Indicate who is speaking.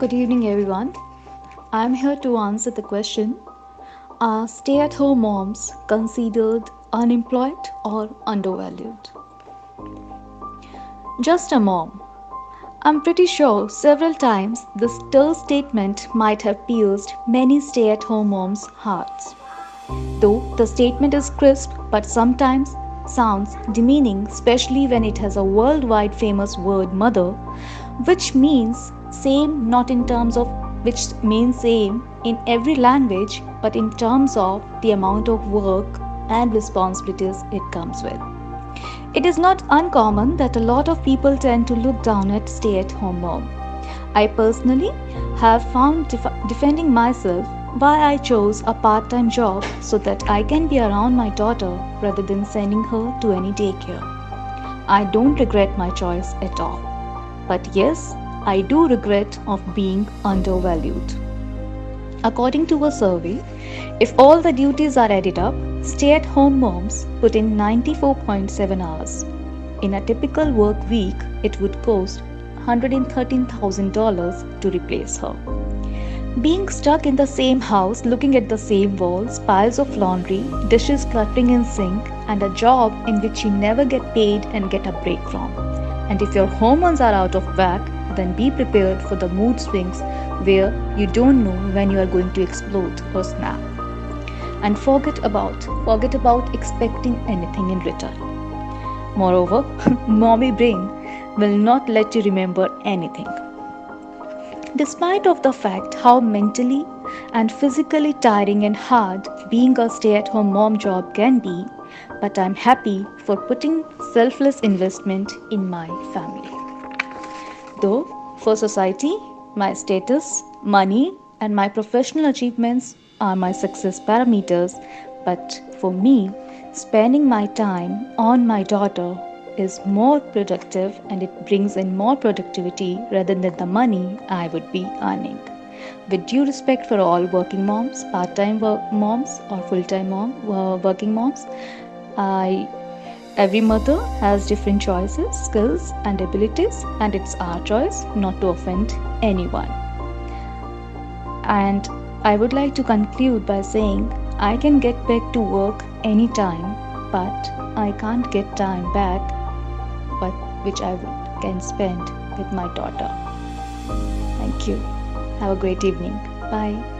Speaker 1: Good evening, everyone. I'm here to answer the question Are stay at home moms considered unemployed or undervalued? Just a mom. I'm pretty sure several times this terse statement might have pierced many stay at home moms' hearts. Though the statement is crisp but sometimes sounds demeaning, especially when it has a worldwide famous word mother, which means same not in terms of which means same in every language, but in terms of the amount of work and responsibilities it comes with. It is not uncommon that a lot of people tend to look down at stay at home mom. I personally have found def- defending myself why I chose a part time job so that I can be around my daughter rather than sending her to any daycare. I don't regret my choice at all. But yes, I do regret of being undervalued. According to a survey, if all the duties are added up, stay at home moms put in 94.7 hours. In a typical work week, it would cost $113,000 to replace her. Being stuck in the same house, looking at the same walls, piles of laundry, dishes cluttering in sink, and a job in which you never get paid and get a break from. And if your hormones are out of whack, then be prepared for the mood swings where you don't know when you are going to explode or snap. And forget about forget about expecting anything in return. Moreover, mommy brain will not let you remember anything. Despite of the fact how mentally and physically tiring and hard being a stay-at-home mom job can be, but I'm happy for putting selfless investment in my family. Though for society, my status, money, and my professional achievements are my success parameters, but for me, spending my time on my daughter is more productive and it brings in more productivity rather than the money I would be earning. With due respect for all working moms, part time work moms, or full time mom, working moms, I Every mother has different choices, skills, and abilities, and it's our choice not to offend anyone. And I would like to conclude by saying I can get back to work anytime, but I can't get time back, but which I can spend with my daughter. Thank you. Have a great evening. Bye.